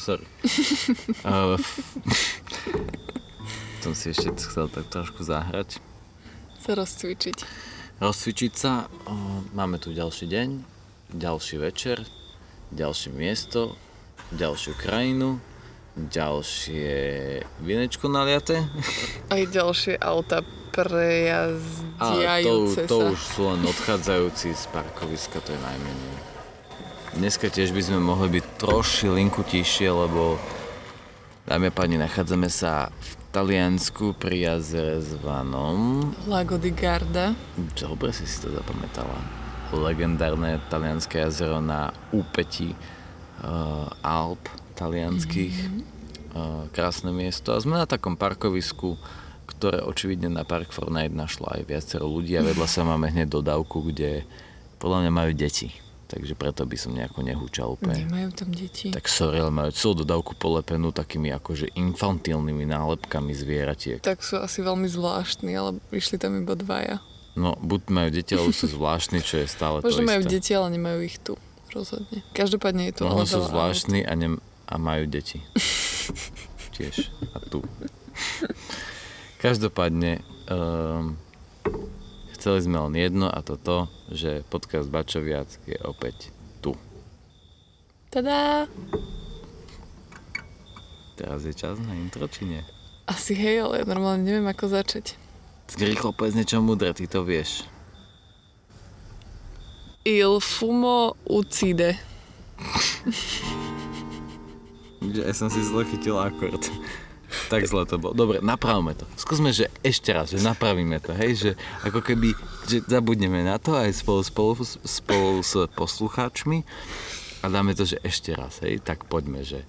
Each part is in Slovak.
sorry. uh, som si ešte chcel tak trošku zahrať. Sa rozcvičiť. Rozcvičiť sa. Uh, máme tu ďalší deň, ďalší večer, ďalšie miesto, ďalšiu krajinu, ďalšie vinečko naliate. Aj ďalšie auta prejazdiajúce A to, to už sú len odchádzajúci z parkoviska, to je najmenej. Dneska tiež by sme mohli byť troši linku tišie, lebo dámy a páni, nachádzame sa v Taliansku pri jazere zvanom... Lago di Garda. Dobre si si to zapamätala. Legendárne talianské jazero na úpeti uh, Alp talianských. Mm-hmm. Uh, krásne miesto. A sme na takom parkovisku, ktoré očividne na Park for Night našlo aj viacero ľudí a vedľa sa máme hneď dodávku, kde podľa mňa majú deti. Takže preto by som nejako nehúčal úplne. Nemajú tam deti. Tak sorry, ale majú celú dodávku polepenú takými akože infantilnými nálepkami zvieratiek. Tak sú asi veľmi zvláštni, ale išli tam iba dvaja. No, buď majú deti, alebo sú zvláštni, čo je stále Možno to majú isté. deti, ale nemajú ich tu. Rozhodne. Každopádne je tu Možno sú zvláštni a, ne, a majú deti. Tiež. A tu. Každopádne, um, chceli sme len jedno a to to, že podcast Bačoviac je opäť tu. Tadá! Teraz je čas na intro, či nie? Asi hej, ale ja normálne neviem, ako začať. Rýchlo povedz niečo mudré, ty to vieš. Il fumo ucide. Ja som si zle chytil akord. Tak zle to bolo. Dobre, napravme to. Skúsme, že ešte raz, že napravíme to, hej, že ako keby, že zabudneme na to aj spolu, spolu, spolu s poslucháčmi a dáme to, že ešte raz, hej, tak poďme, že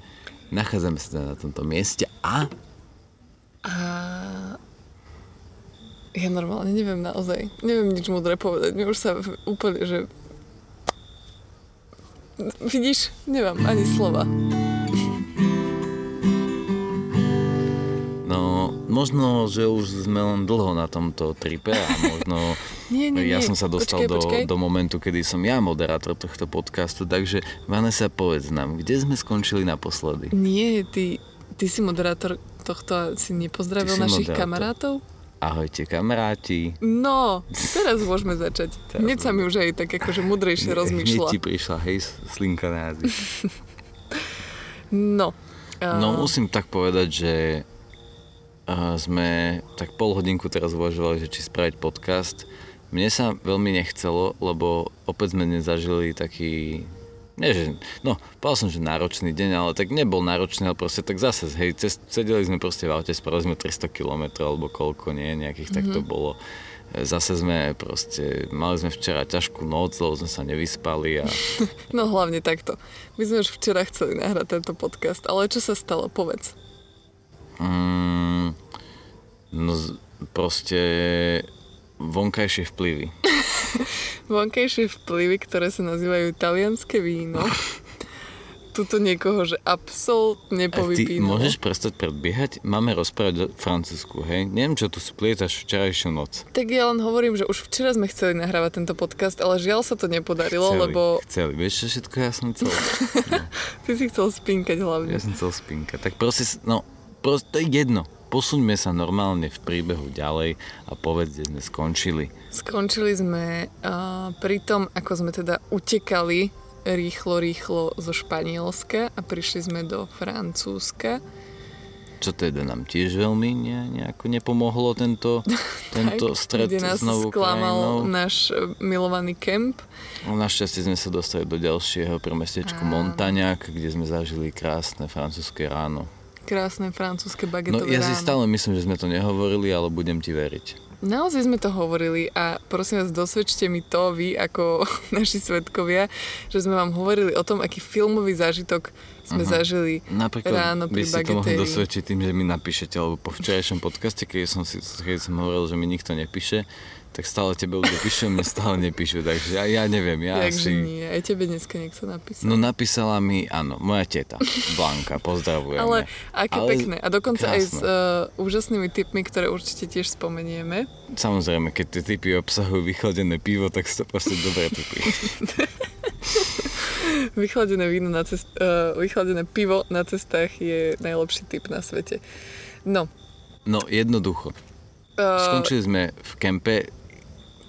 nachádzame sa teda na tomto mieste a A... Ja normálne neviem naozaj. Neviem nič múdre povedať. Mi už sa úplne, že... Vidíš? Nemám ani slova. Možno, že už sme len dlho na tomto tripe a možno Nie, nie, ja nie. som sa dostal počkaj, do, počkaj. do momentu, kedy som ja moderátor tohto podcastu, takže Vanessa, povedz nám, kde sme skončili naposledy? Nie, ty, ty si moderátor tohto a si nepozdravil Ty našich moderátor. kamarátov? Ahojte kamaráti. No, teraz môžeme začať. Hneď sa mi už aj tak akože mudrejšie rozmýšľa. Hneď ti prišla, hej, slinka na jazyk. No. No musím tak povedať, že uh, sme tak pol hodinku teraz uvažovali, že či spraviť podcast. Mne sa veľmi nechcelo, lebo opäť sme nezažili taký nie, že, no, povedal som, že náročný deň, ale tak nebol náročný, ale proste tak zase, hej, cez, sedeli sme proste v aute, spravili sme 300 km alebo koľko, nie, nejakých mm-hmm. tak to bolo. Zase sme proste, mali sme včera ťažkú noc, lebo sme sa nevyspali a No hlavne takto. My sme už včera chceli nahrať tento podcast, ale čo sa stalo? Povedz. Mm, no z- proste vonkajšie vplyvy. Vonkajšie vplyvy, ktoré sa nazývajú talianské víno. Tuto niekoho, že absolútne povypínalo. môžeš prestať predbiehať? Máme rozprávať o Francúzsku, hej? Neviem, čo tu splietaš včerajšiu noc. Tak ja len hovorím, že už včera sme chceli nahrávať tento podcast, ale žiaľ sa to nepodarilo, Chceli, lebo Chceli. Vieš, čo všetko ja som chcel? ty si chcel spinkať hlavne. ja som chcel spinkať. Tak proste, no, proste, to je jedno. Posuňme sa normálne v príbehu ďalej a povedz, kde sme skončili. Skončili sme uh, pri tom, ako sme teda utekali rýchlo, rýchlo zo Španielska a prišli sme do Francúzska. Čo teda nám tiež veľmi ne, nejako nepomohlo tento, tento stret kde nás s novou sklamal krajinou. náš e, milovaný kemp. No, našťastie sme sa dostali do ďalšieho premestečku Áno. Montaňák, kde sme zažili krásne francúzske ráno. Krásne francúzske No bagetové ja si ráno. stále myslím, že sme to nehovorili, ale budem ti veriť. Naozaj sme to hovorili a prosím vás, dosvedčte mi to vy ako naši svetkovia, že sme vám hovorili o tom, aký filmový zážitok sme Mhm. zažili Napríklad ráno by pri si to mohli dosvedčiť tým, že mi napíšete, alebo po včerajšom podcaste, keď som, si, keď som hovoril, že mi nikto nepíše, tak stále tebe ľudia píšu, mne stále nepíšu, takže ja, ja neviem, ja Takže asi... nie, aj tebe dneska niekto napísal. No napísala mi, áno, moja teta, Blanka, pozdravujeme. Ale aké Ale pekné. A dokonca aj s krásne. uh, úžasnými tipmi, ktoré určite tiež spomenieme. Samozrejme, keď tie typy obsahujú vychladené pivo, tak sú to proste dobré typy. vychladené, víno na cest, uh, vychladené pivo na cestách je najlepší typ na svete. No. No, jednoducho. Uh, Skončili sme v kempe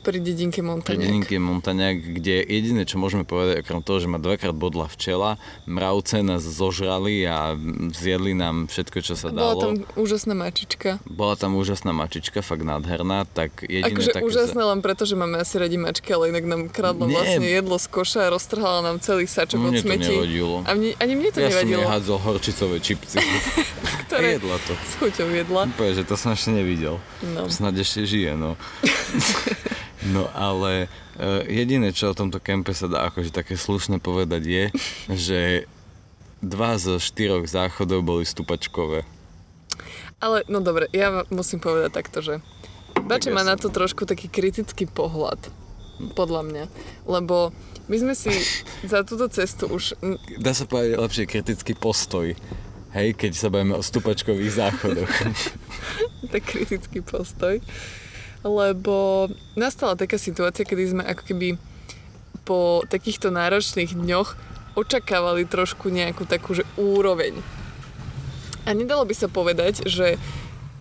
pri dedinke pri Montaniak. dedinke Montaňák, kde jediné, čo môžeme povedať, okrem toho, že ma dvakrát bodla včela, mravce nás zožrali a zjedli nám všetko, čo sa Bola dalo. tam úžasná mačička. Bola tam úžasná mačička, fakt nádherná, tak jediné Akože také... úžasné len preto, že máme asi radi mačky, ale inak nám kradlo Nie. vlastne jedlo z koša a roztrhala nám celý sačok od Mne to smetí. nevadilo. A mne, ani mne to ja som nevadilo, jej hádzal horčicové čipsy. ktoré jedla to. s chuťou jedla. Úplne, že to som ešte nevidel. No. Snad ešte žije, no. no ale uh, jediné, čo o tomto kempe sa dá akože také slušné povedať je, že dva zo štyroch záchodov boli stupačkové. Ale no dobre, ja musím povedať takto, že Bače ja má na to trošku taký kritický pohľad, podľa mňa. Lebo my sme si za túto cestu už... Dá sa povedať lepšie kritický postoj. Hej, keď sa bavíme o stupačkových záchodoch. tak kritický postoj, lebo nastala taká situácia, kedy sme ako keby po takýchto náročných dňoch očakávali trošku nejakú takú, že úroveň. A nedalo by sa povedať, že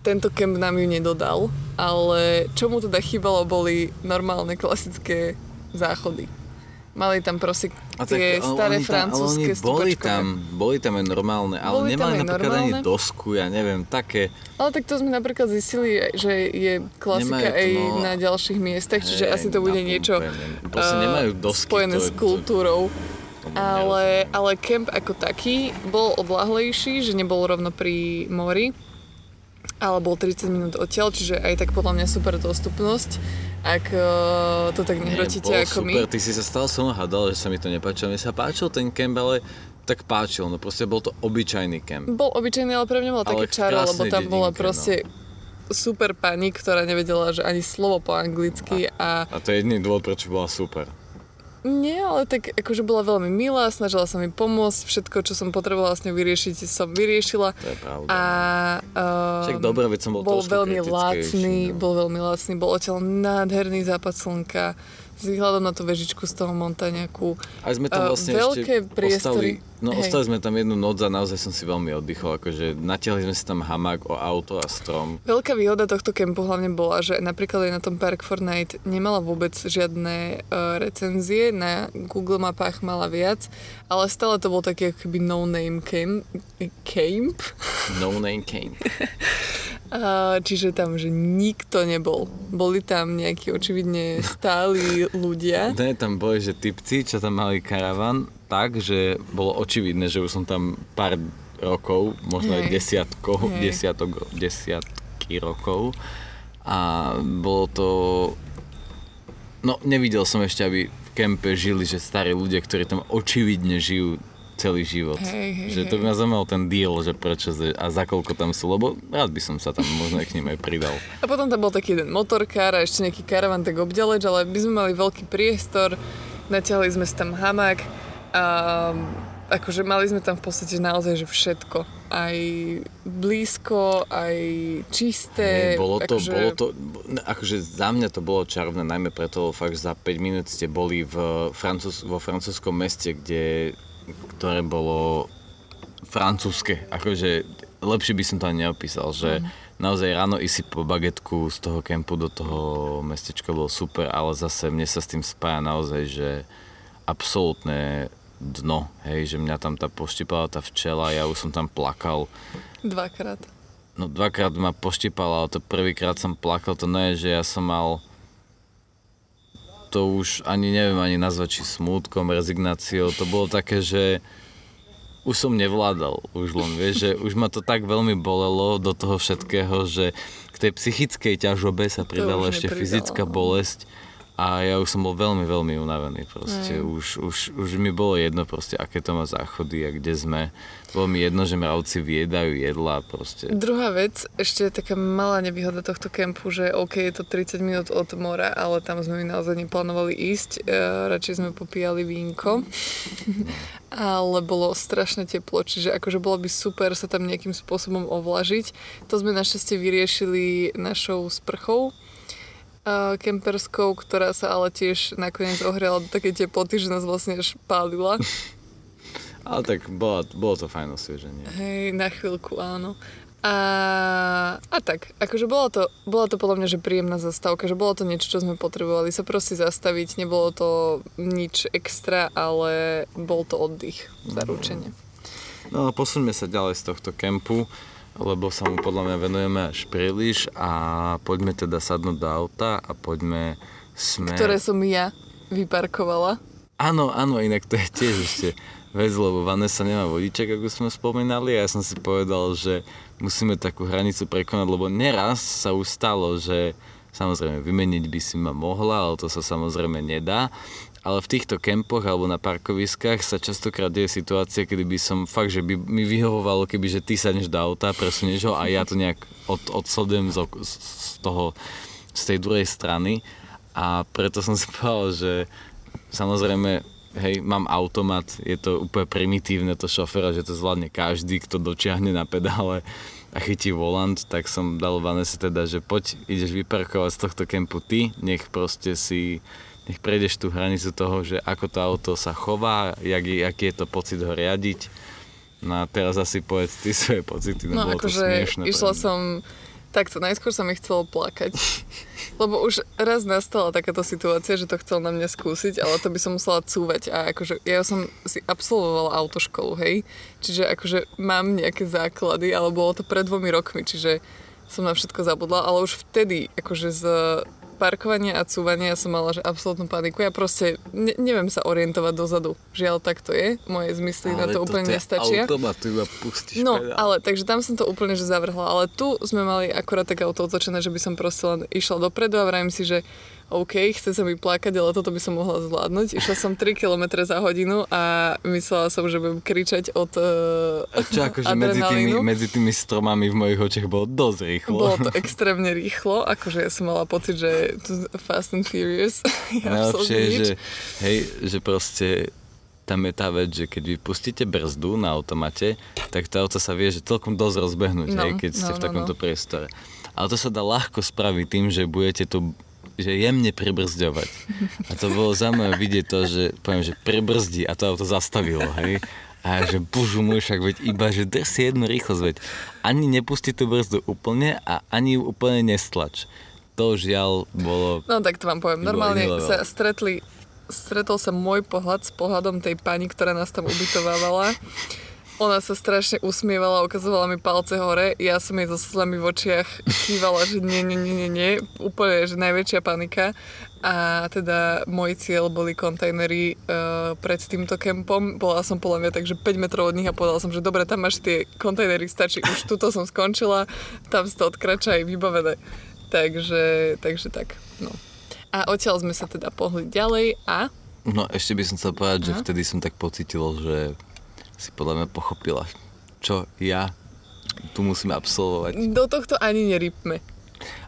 tento kemp nám ju nedodal, ale čo mu teda chýbalo boli normálne klasické záchody. Mali tam proste tie ale staré oni tam, francúzske oni boli stupačkové. tam, boli tam aj normálne, ale Boli nemali napríklad ani normálne? dosku, ja neviem, také. Ale tak to sme napríklad zistili, že je klasika Nemajú aj no, na ďalších miestach, čiže hej, asi to bude niečo eh, nemajú dosky, spojené to s to- kultúrou. Ale, ale kemp ako taký bol odlahlejší, že nebol rovno pri mori, ale bol 30 minút odtiaľ, čiže aj tak podľa mňa super dostupnosť, ak eh, to tak nehrotíte bol ako super, my. ty si sa stále som hádal, že sa mi to nepáčilo. Mne sa páčil ten kemp, ale tak páčil, no proste bol to obyčajný kemp. Bol obyčajný, ale pre mňa také v čaro, lebo tam bola no. proste super pani, ktorá nevedela, že ani slovo po anglicky a A to je jediný dôvod, prečo bola super. Nie, ale tak akože bola veľmi milá, snažila sa mi pomôcť, všetko, čo som potrebovala s ňou vyriešiť, som vyriešila. To je pravda. A uh, Však dobre, veď som bol bol veľmi lacný, no. bol veľmi lacný, bol odtiaľ nádherný západ slnka, s výhľadom na tú vežičku z toho Montaňaku. A sme tam Eh, vlastne veľké ešte priestory. ostali, no Hej. ostali sme tam jednu noc a naozaj som si veľmi oddychol, akože natiahli sme si tam hamák o auto a strom. Veľká výhoda tohto kempu hlavne bola, že napríklad aj na tom Park Fortnite nemala vôbec žiadne uh, recenzie, na Google mapách mala viac, ale stále to bol taký ako keby no-name camp. camp. No name came. A, čiže tam, že nikto nebol. Boli tam nejakí očividne stáli ľudia. Ne, tam boli, že typci, čo tam mali karavan, tak, že bolo očividné, že už som tam pár rokov, možno aj Hej. desiatkov, Hej. desiatok, desiatky rokov. A bolo to... No, nevidel som ešte, aby v kempe žili, že starí ľudia, ktorí tam očividne žijú celý život. Hej, hej, že to by ma zaujímal ten deal, že prečo a za koľko tam sú, lebo rád by som sa tam možno aj k ním aj pridal. A potom tam bol taký jeden motorkár a ešte nejaký karavan tak obďaleč, ale my sme mali veľký priestor, natiahli sme tam hamák a akože mali sme tam v podstate naozaj že všetko. Aj blízko, aj čisté. Hej, bolo to, akože, bolo to, akože za mňa to bolo čarovné, najmä preto, fakt že za 5 minút ste boli v Francúz, vo francúzskom meste, kde, ktoré bolo francúzske, akože lepšie by som to ani neopísal, že naozaj ráno ísť si po bagetku z toho kempu do toho mestečka bolo super, ale zase mne sa s tým spája naozaj, že absolútne dno, hej, že mňa tam tá poštipala tá včela, ja už som tam plakal, Dvakrát. No dvakrát ma poštipala, ale to prvýkrát som plakal, to nie je, že ja som mal to už ani neviem ani nazvať, či smútkom, rezignáciou, to bolo také, že už som nevládal, už len vieš, že už ma to tak veľmi bolelo do toho všetkého, že k tej psychickej ťažobe sa pridala ešte fyzická no. A ja už som bol veľmi, veľmi unavený proste. Hej. Už, už, už mi bolo jedno proste, aké to má záchody a kde sme. Bolo mi jedno, že mravci viedajú jedla proste. Druhá vec, ešte taká malá nevýhoda tohto kempu, že OK, je to 30 minút od mora, ale tam sme my naozaj neplánovali ísť. E, radšej sme popíjali vínko. ale bolo strašne teplo, čiže akože bolo by super sa tam nejakým spôsobom ovlažiť. To sme našťastie vyriešili našou sprchou uh, kemperskou, ktorá sa ale tiež nakoniec ohrela do takej teploty, že nás vlastne až pálila. Ale tak bolo, bolo to fajn osvieženie. Hej, na chvíľku, áno. A, a tak, akože bolo to, bola to podľa mňa, že príjemná zastávka, že bolo to niečo, čo sme potrebovali sa proste zastaviť, nebolo to nič extra, ale bol to oddych, zaručenie. No posuňme sa ďalej z tohto kempu, lebo sa mu podľa mňa venujeme až príliš a poďme teda sadnúť do auta a poďme sme... Ktoré som ja vyparkovala. Áno, áno, inak to je tiež ešte vec, lebo Vanessa nemá vodiček, ako sme spomínali a ja som si povedal, že musíme takú hranicu prekonať, lebo neraz sa už stalo, že samozrejme vymeniť by si ma mohla, ale to sa samozrejme nedá. Ale v týchto kempoch alebo na parkoviskách sa častokrát deje situácia, kedy by som fakt, že by mi vyhovovalo, keby že ty sadneš do auta, presunieš ho a ja to nejak od, odsledujem z, z toho, z tej druhej strany. A preto som si povedal, že samozrejme hej, mám automat, je to úplne primitívne to šoféra, že to zvládne každý, kto dočiahne na pedále a chytí volant, tak som dal Vanessa teda, že poď, ideš vyparkovať z tohto kempu ty, nech proste si, nech prejdeš tú hranicu toho, že ako to auto sa chová, jak je, aký je to pocit ho riadiť. No a teraz asi povedz ty svoje pocity, no, no bolo akože to smiešne. išla som Takto, najskôr sa mi chcelo plakať. Lebo už raz nastala takáto situácia, že to chcel na mňa skúsiť, ale to by som musela cúvať. A akože ja som si absolvovala autoškolu, hej. Čiže akože mám nejaké základy, ale bolo to pred dvomi rokmi, čiže som na všetko zabudla, ale už vtedy akože z parkovania a cúvania som mala že absolútnu paniku. Ja proste ne, neviem sa orientovať dozadu. Žiaľ, tak to je. Moje zmysly ale na to úplne nestačia. automat, ty iba pustíš No, pedál. ale takže tam som to úplne že zavrhla. Ale tu sme mali akorát také auto otočené, že by som proste len išla dopredu a vrajím si, že OK, chce sa mi plakať, ale toto by som mohla zvládnuť. Išla som 3 km za hodinu a myslela som, že budem kričať od uh, čo akože medzi tými, medzi tými stromami v mojich očiach bolo dosť rýchlo. Bolo to extrémne rýchlo, akože ja som mala pocit, že Fast and Furious je Najlepšie je, že, hej, že proste tam je tá vec, že keď vy pustíte brzdu na automate, tak to auto sa vie, že celkom dosť rozbehnúť, no, hej, keď ste no, v takomto no, no. priestore. Ale to sa dá ľahko spraviť tým, že budete to že jemne pribrzďovať. A to bolo zaujímavé vidieť to, že poviem, že pribrzdí a to auto zastavilo, hej. A že božu môj, však veď iba, že si jednu rýchlosť, veď ani nepustí tú brzdu úplne a ani ju úplne nestlač. To žiaľ bolo... No tak to vám poviem. Normálne sa stretli, stretol sa môj pohľad s pohľadom tej pani, ktorá nás tam ubytovávala ona sa strašne usmievala, ukazovala mi palce hore, ja som jej so slzami v očiach kývala, že nie, nie, nie, nie, nie, úplne, že najväčšia panika. A teda môj cieľ boli kontajnery uh, pred týmto kempom. Bola som podľa mňa takže 5 metrov od nich a povedala som, že dobre, tam máš tie kontajnery, stačí, už tuto som skončila, tam si to odkrača aj vybavené. Takže, takže tak, no. A odtiaľ sme sa teda pohli ďalej a... No ešte by som chcel povedať, Aha. že vtedy som tak pocitil, že si podľa mňa pochopila, čo ja tu musím absolvovať. Do tohto ani nerypme.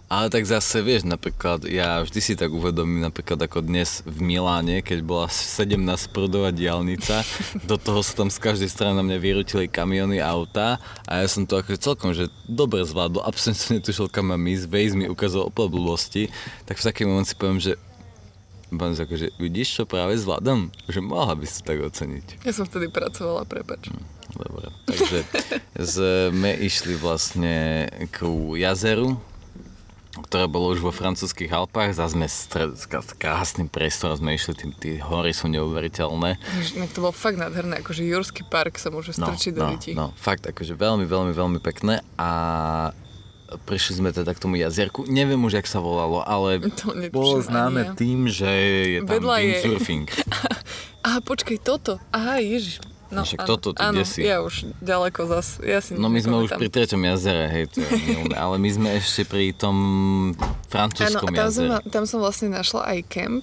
Ale tak zase vieš, napríklad, ja vždy si tak uvedomím, napríklad ako dnes v Miláne, keď bola 17 prudová diálnica, do toho sa tam z každej strany na mňa vyrutili kamiony auta a ja som to akože celkom, že dobre zvládol, absolútne som netušil kam mám ísť, Waze mi ukázal opäť blbosti, tak v taký moment si poviem, že Pán akože vidíš, čo práve zvládam? Že mohla by si tak oceniť. Ja som vtedy pracovala, prepač. Hm, dobre, takže sme išli vlastne k jazeru, ktoré bolo už vo francúzských Alpách. Zase sme stred, krásnym priestorom sme išli, tí, tí hory sú neuveriteľné. No, to bolo fakt nádherné, akože Jurský park sa môže strčiť no, do detí. No, fakt, akože veľmi, veľmi, veľmi pekné a prišli sme teda k tomu jazierku. Neviem už, jak sa volalo, ale bolo známe ja. tým, že je tam Vedľa windsurfing. Je... Aha, počkej, toto. Aha, ježiš. No, Však áno, toto, ty áno, si? ja už ďaleko zas, ja si No my sme už pri treťom jazere, hej, to je milné, ale my sme ešte pri tom francúzskom áno, tam jazere. Som, tam som vlastne našla aj kemp,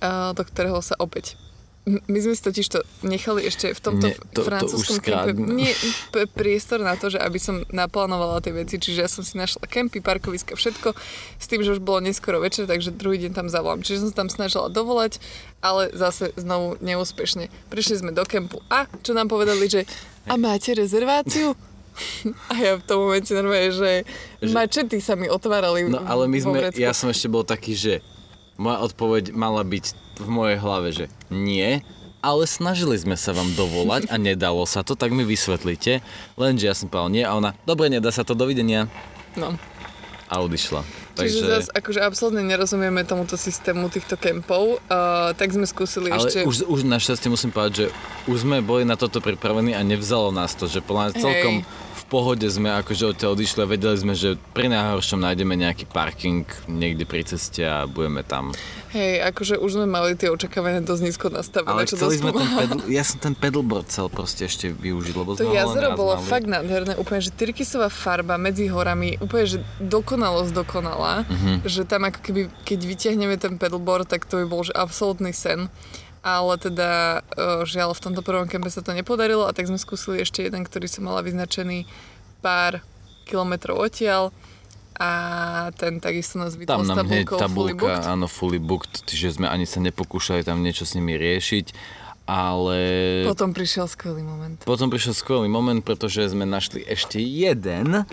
uh, do ktorého sa opäť my sme si totiž to nechali ešte v tomto Nie, to, francúzskom to kempe nie, p- priestor na to, že aby som naplánovala tie veci, čiže ja som si našla kempy, parkoviska, všetko s tým, že už bolo neskoro večer, takže druhý deň tam zavolám. Čiže som sa tam snažila dovolať, ale zase znovu neúspešne. Prišli sme do kempu a čo nám povedali, že a máte rezerváciu? A ja v tom momente normálne, že, že mačety sa mi otvárali No ale my sme, ja som ešte bol taký, že moja odpoveď mala byť v mojej hlave, že nie, ale snažili sme sa vám dovolať a nedalo sa to, tak mi vysvetlite. Lenže ja som povedal nie a ona, dobre, nedá sa to, dovidenia. No. A odišla. Čiže zase akože absolútne nerozumieme tomuto systému týchto kempov, uh, tak sme skúsili ale ešte... už, už našťastie musím povedať, že už sme boli na toto pripravení a nevzalo nás to, že podľa mňa celkom v pohode sme akože odtiaľ odišli a vedeli sme, že pri najhoršom nájdeme nejaký parking niekde pri ceste a budeme tam. Hej, akože už sme mali tie očakávania dosť nízko nastavené, Ale čo chceli sme ten pedal, ja som ten pedalboard chcel proste ešte využiť, lebo To jazero bolo mali. fakt nádherné, úplne, že tyrkysová farba medzi horami, úplne, že dokonalosť dokonalá, Mhm. že tam ako keby, keď vyťahneme ten pedalboard, tak to by bol že absolútny sen. Ale teda e, žiaľ v tomto prvom kempe sa to nepodarilo a tak sme skúsili ešte jeden, ktorý som mala vyznačený pár kilometrov odtiaľ a ten takisto nás vytol Tam nám hneď tabulka, áno, fully booked, čiže sme ani sa nepokúšali tam niečo s nimi riešiť, ale Potom prišiel skvelý moment. potom prišiel skvelý moment, pretože sme našli ešte jeden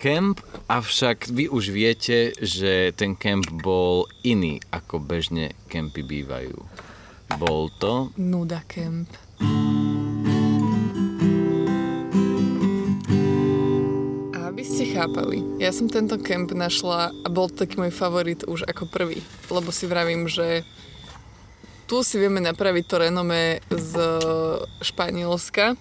kemp, avšak vy už viete, že ten kemp bol iný, ako bežne kempy bývajú. Bol to Nuda Camp. Aby ste chápali, ja som tento kemp našla a bol to taký môj favorit už ako prvý, lebo si vravím, že tu si vieme napraviť to renome z Španielska,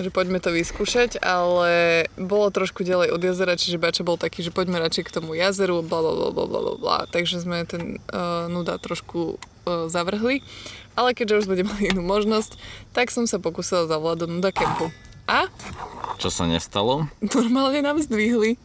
že poďme to vyskúšať, ale bolo trošku ďalej od jazera, čiže Bača bol taký, že poďme radšej k tomu jazeru, bla bla bla bla bla takže sme ten uh, nuda trošku zavrhli. Ale keďže už sme mali inú možnosť, tak som sa pokúsila zavolať do nuda kempu. A čo sa nestalo? normálne nám zdvihli.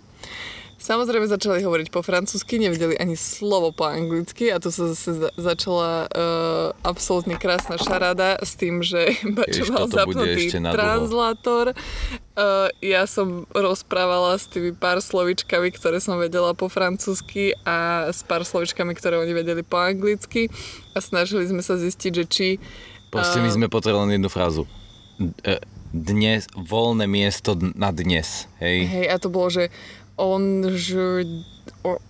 Samozrejme začali hovoriť po francúzsky, nevedeli ani slovo po anglicky a tu sa zase za- začala uh, absolútne krásna šarada s tým, že Bačo mal zapnutý translátor. Uh, ja som rozprávala s tými pár slovičkami, ktoré som vedela po francúzsky a s pár slovičkami, ktoré oni vedeli po anglicky a snažili sme sa zistiť, že či Proste my sme potrebovali jednu frázu. Dnes, voľné miesto na dnes, hej? Hej, a to bolo, že on je,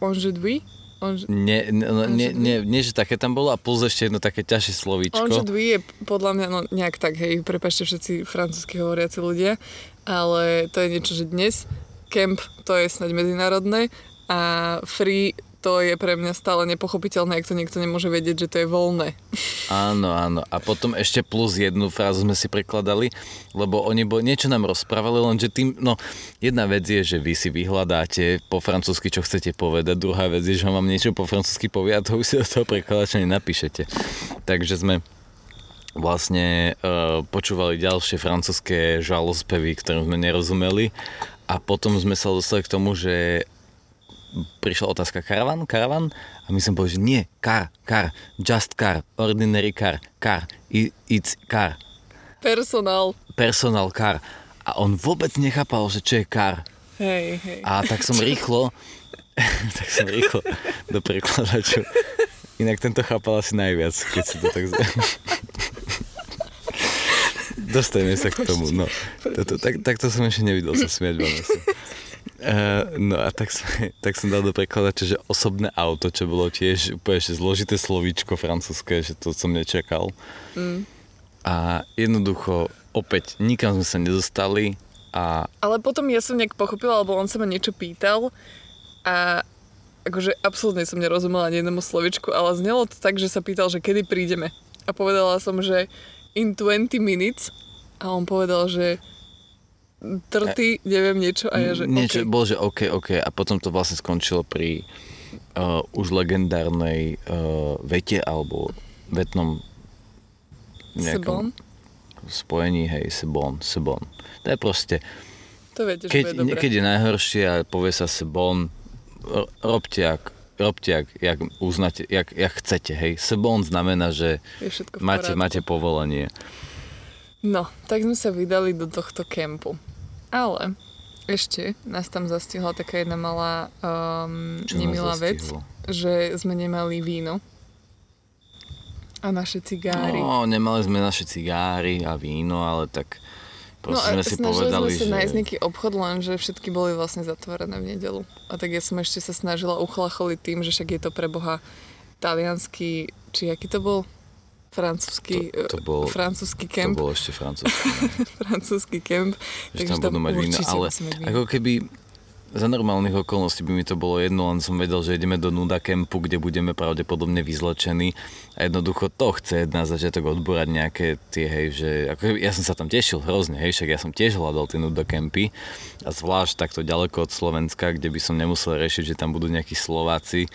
on je dwi? On je, Nie, nie, nie, nie, že také tam bolo a plus ešte jedno také ťažšie slovíčko. on je podľa mňa, no nejak tak, hej, prepašte všetci francúzsky hovoriaci ľudia, ale to je niečo, že dnes camp to je snaď medzinárodné a free to je pre mňa stále nepochopiteľné, ak to niekto nemôže vedieť, že to je voľné. Áno, áno. A potom ešte plus jednu frázu sme si prekladali, lebo oni boli, niečo nám rozprávali, lenže tým, no, jedna vec je, že vy si vyhľadáte po francúzsky, čo chcete povedať, druhá vec je, že vám niečo po francúzsky povie a to už si do toho prekladača nenapíšete. Takže sme vlastne uh, počúvali ďalšie francúzske žalospevy, ktorým sme nerozumeli a potom sme sa dostali k tomu, že prišla otázka karavan, karavan a my som povedal, že nie, car, car, just car, ordinary car, car, it's car, Personál. personal car. A on vôbec nechápal, že čo je car. Hej, hej. A tak som rýchlo, tak som rýchlo do prekladaču. Inak tento chápal asi najviac, keď si to tak... Dostaneme sa k tomu, no. Toto, tak, takto som ešte nevidel sa asi. Uh, no a tak, som, tak som dal do prekladača, že osobné auto, čo bolo tiež úplne ešte zložité slovíčko francúzske, že to som nečakal. Mm. A jednoducho, opäť, nikam sme sa nedostali a Ale potom ja som nejak pochopila, lebo on sa ma niečo pýtal a akože absolútne som nerozumela ani jednému slovičku, ale znelo to tak, že sa pýtal, že kedy prídeme. A povedala som, že in 20 minutes a on povedal, že 30, neviem niečo a ja, že Niečo, okay. bol, že OK, OK. A potom to vlastne skončilo pri uh, už legendárnej uh, vete alebo vetnom Sebon? spojení, hej, sebon, sebon. To je proste, To viete, že keď, bude dobré. keď je najhoršie a povie sa sebon, ro- robte jak, robte jak, jak uznáte, jak, jak chcete, hej. Sebon znamená, že Je máte, máte povolenie. No, tak sme sa vydali do tohto kempu. Ale ešte nás tam zastihla taká jedna malá um, Čo nemilá vec, že sme nemali víno a naše cigári. No, nemali sme naše cigáry a víno, ale tak proste sme si No povedali, sme sa že... nájsť nejaký obchod, len že všetky boli vlastne zatvorené v nedelu. A tak ja som ešte sa snažila uchlacholiť tým, že však je to pre Boha taliansky, či aký to bol? Francúzsky, To- to bol- francúzsky To kemp. bolo ešte francúzsky. francúzsky kemp. že tam budú mať určite ale ako keby za normálnych okolností by mi to bolo jedno, len som vedel, že ideme do nuda kempu, kde budeme pravdepodobne vyzlečení a jednoducho to chce na začiatok odborať nejaké tie, hej, že ako ja som sa tam tešil hrozne, hej, však ja som tiež hľadal tie nuda kempy a zvlášť takto ďaleko od Slovenska, kde by som nemusel riešiť, že tam budú nejakí Slováci.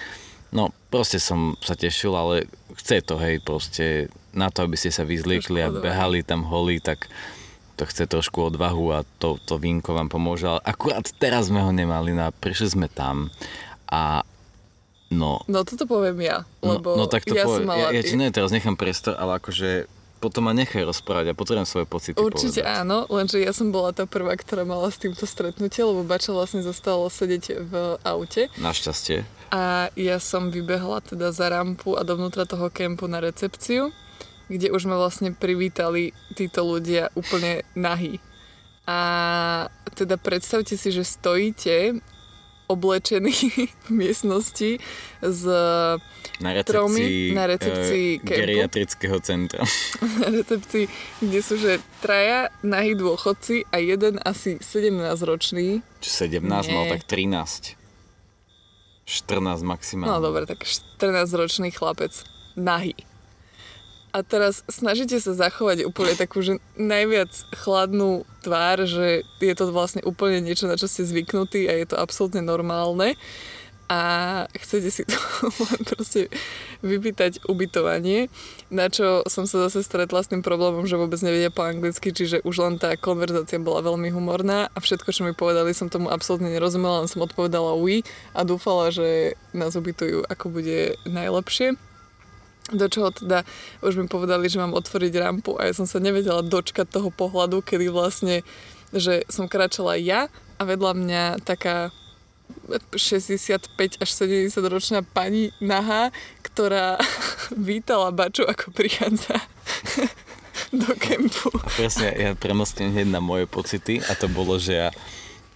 No, proste som sa tešil, ale chce to, hej, proste na to, aby ste sa vyzliekli a behali tam holí, tak to chce trošku odvahu a to, to vínko vám pomôže, ale akurát teraz sme ho nemali, no a prišli sme tam a no, No toto poviem ja, lebo no, no tak to ja povie, som mala... ja, ja ti ne, teraz nechám priestor, ale akože potom ma nechaj rozprávať a potrebujem svoje pocity Určite povedať. áno, lenže ja som bola tá prvá, ktorá mala s týmto stretnutie, lebo Bača vlastne zostala sedieť v aute Našťastie. a ja som vybehla teda za rampu a dovnútra toho kempu na recepciu, kde už ma vlastne privítali títo ľudia úplne nahí. A teda predstavte si, že stojíte oblečení v miestnosti s Na Tromi recepcii, na recepcii kempu. geriatrického centra. na recepcii, kde sú že traja nahí dôchodci a jeden asi 17-ročný. Čo 17, no Nie. tak 13. 14 maximálne. No dobre, tak 14-ročný chlapec. Nahý. A teraz snažíte sa zachovať úplne takú, že najviac chladnú tvár, že je to vlastne úplne niečo, na čo ste zvyknutí a je to absolútne normálne. A chcete si len proste vypýtať ubytovanie, na čo som sa zase stretla s tým problémom, že vôbec nevedia po anglicky, čiže už len tá konverzácia bola veľmi humorná a všetko, čo mi povedali, som tomu absolútne nerozumela, len som odpovedala oui a dúfala, že nás ubytujú ako bude najlepšie. Do čoho teda už mi povedali, že mám otvoriť rampu a ja som sa nevedela dočkať toho pohľadu, kedy vlastne, že som kráčala ja a vedľa mňa taká 65 až 70 ročná pani nahá, ktorá vítala Baču ako prichádza do kempu. A presne, ja premostím hneď na moje pocity a to bolo, že ja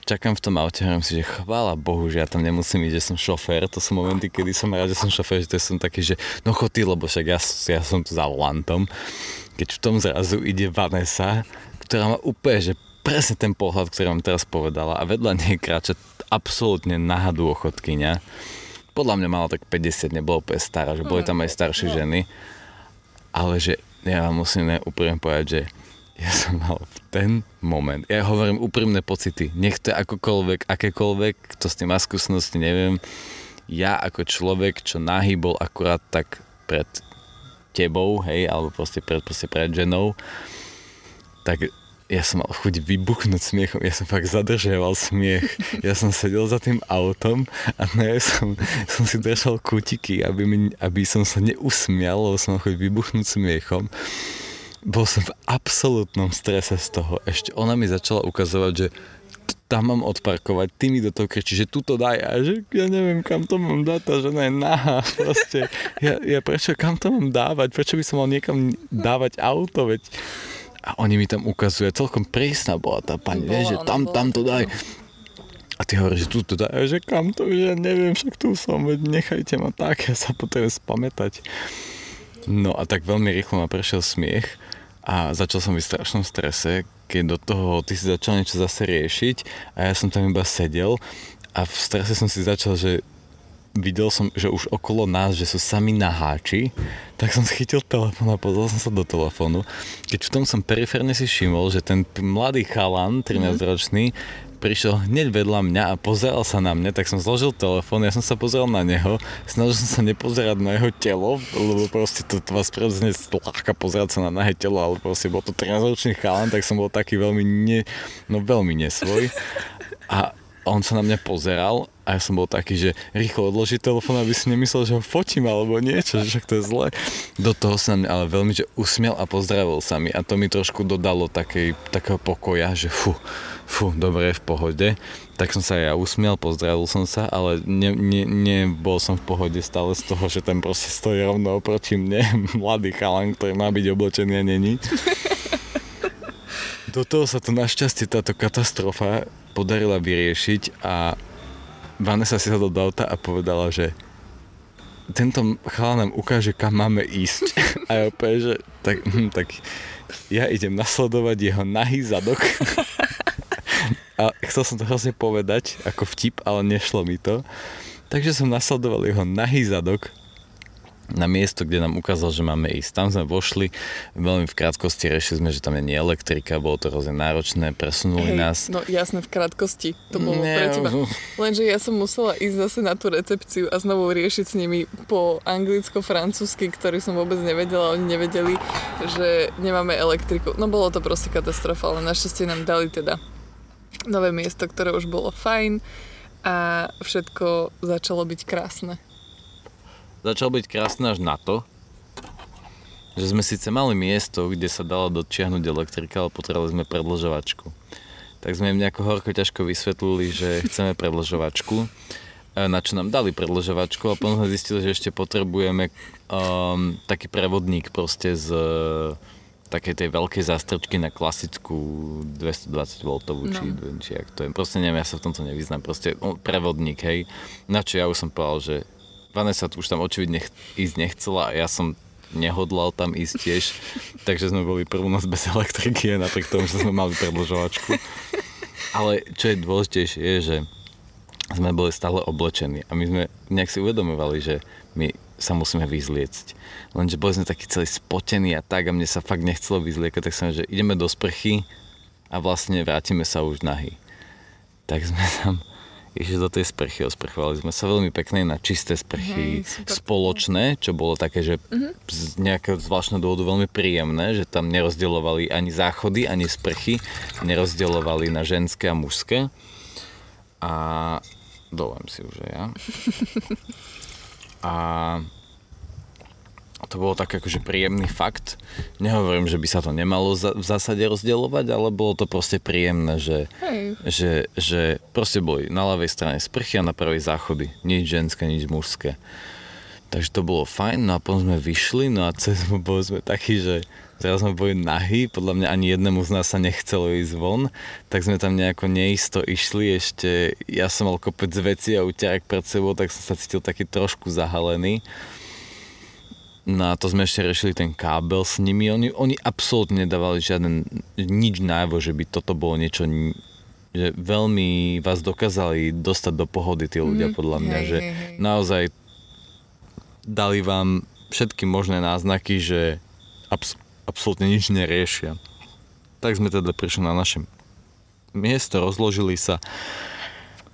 čakám v tom aute a hovorím si, že chvála Bohu, že ja tam nemusím ísť, že som šofér. To sú momenty, kedy som rád, že som šofér, že to som taký, že no chod ty, lebo však ja, ja som tu za volantom. Keď v tom zrazu ide Vanessa, ktorá má úplne, že presne ten pohľad, ktorý vám teraz povedala a vedľa nej kráča absolútne nahá dôchodkyňa. Podľa mňa mala tak 50, nebolo úplne stará, že boli tam aj staršie ženy. Ale že ja vám musím ne- úprimne povedať, že ja som mal v ten moment, ja hovorím úprimné pocity, nech to je akokoľvek, akékoľvek, kto s tým má skúsenosti, neviem, ja ako človek, čo nahý bol akurát tak pred tebou, hej, alebo proste pred, proste pred ženou, tak ja som mal chuť vybuchnúť smiechom, ja som fakt zadržiaval smiech. Ja som sedel za tým autom a ja som, som si držal kutiky, aby, mi, aby som sa neusmial, lebo som mal chuť vybuchnúť smiechom. Bol som v absolútnom strese z toho. Ešte ona mi začala ukazovať, že tam mám odparkovať, ty mi do toho kričí, že tu to daj a že ja neviem, kam to mám dať, tá žena je nahá, proste. Ja, ja prečo, kam to mám dávať, prečo by som mal niekam dávať auto, veď a oni mi tam ukazujú, celkom prísna bola tá pani, Bola, vieš, že tam, bola tam to daj. A ty hovoríš, že tu to daj, a že kam to, že ja neviem, však tu som, veď nechajte ma tak, ja sa potrebujem spamätať. No a tak veľmi rýchlo ma prešiel smiech a začal som byť v strašnom strese, keď do toho ty si začal niečo zase riešiť a ja som tam iba sedel a v strese som si začal, že videl som, že už okolo nás, že sú sami naháči, tak som schytil telefón a pozrel som sa do telefónu. Keď v tom som periférne si všimol, že ten mladý chalan, 13-ročný, prišiel hneď vedľa mňa a pozeral sa na mňa, tak som zložil telefón, ja som sa pozrel na neho, snažil som sa nepozerať na jeho telo, lebo proste to, to vás prirodzene láka pozerať sa na nahé telo, ale proste bol to 13-ročný chalan, tak som bol taký veľmi, ne, no veľmi nesvoj. A on sa na mňa pozeral a ja som bol taký, že rýchlo odloží telefón, aby si nemyslel, že ho fotím alebo niečo, že to je zle. Do toho sa mňa ale veľmi že usmiel a pozdravil sa mi a to mi trošku dodalo takej, takého pokoja, že fu, fu, dobre, v pohode. Tak som sa aj ja usmiel, pozdravil som sa, ale ne, ne, nebol som v pohode stále z toho, že ten proste stojí rovno oproti mne, mladý chalan, ktorý má byť oblečený a není. Do toho sa to našťastie táto katastrofa podarila vyriešiť a Vanessa si sadla do auta a povedala, že tento chalán nám ukáže, kam máme ísť. A ja opäť, že tak, hm, tak ja idem nasledovať jeho nahý zadok. A chcel som to hrozne povedať ako vtip, ale nešlo mi to. Takže som nasledoval jeho nahý zadok na miesto, kde nám ukázal, že máme ísť. Tam sme vošli, veľmi v krátkosti riešili sme, že tam nie elektrika, bolo to hrozne náročné, presunuli Hej, nás. No jasné, v krátkosti. To bolo Nie, pre teba. no. Lenže ja som musela ísť zase na tú recepciu a znovu riešiť s nimi po anglicko-francúzsky, ktorý som vôbec nevedela. Oni nevedeli, že nemáme elektriku. No bolo to proste katastrofa, ale našťastie nám dali teda nové miesto, ktoré už bolo fajn a všetko začalo byť krásne. Začal byť krásne až na to, že sme síce mali miesto, kde sa dala dočiahnuť elektrika, ale potrebovali sme predlžovačku. Tak sme im nejako horko ťažko vysvetlili, že chceme predlžovačku, e, na čo nám dali predlžovačku a potom sme zistili, že ešte potrebujeme um, taký prevodník proste z takej tej veľkej zástrčky na klasickú 220 V, či, No. či jak to je. Proste neviem, ja sa v tomto nevyznám. Proste on, prevodník, hej. Na čo ja už som povedal, že Vanessa už tam očividne ch- ísť nechcela a ja som nehodlal tam ísť tiež, takže sme boli prvú noc bez elektriky napriek tomu, že sme mali predlžovačku. Ale čo je dôležitejšie je, že sme boli stále oblečení a my sme nejak si uvedomovali, že my sa musíme vyzliecť. Lenže boli sme takí celí spotení a tak a mne sa fakt nechcelo vyzliekať, tak som, že ideme do sprchy a vlastne vrátime sa už nahy. Tak sme tam išli do tej sprchy, osprchovali sme sa veľmi pekné na čisté sprchy, super. spoločné, čo bolo také, že z nejakého zvláštneho dôvodu veľmi príjemné, že tam nerozdeľovali ani záchody, ani sprchy, nerozdeľovali na ženské a mužské. A dovolím si už aj ja. A to bolo tak akože príjemný fakt. Nehovorím, že by sa to nemalo za, v zásade rozdeľovať, ale bolo to proste príjemné, že, Hej. že, že proste boli na ľavej strane sprchy a na pravej záchody. Nič ženské, nič mužské. Takže to bolo fajn, no a potom sme vyšli, no a cez boli sme takí, že teraz sme boli nahý, podľa mňa ani jednému z nás sa nechcelo ísť von, tak sme tam nejako neisto išli, ešte ja som mal kopec veci a uťarek pred sebou, tak som sa cítil taký trošku zahalený. No a to sme ešte riešili ten kábel s nimi. Oni, oni absolútne nedávali žiaden, nič najavo, že by toto bolo niečo, že veľmi vás dokázali dostať do pohody tí ľudia, Mhm. podľa mňa, Hej, že hej, hej. naozaj dali vám všetky možné náznaky, že abs- absolútne nič neriešia. Tak sme teda prišli na naše miesto, rozložili sa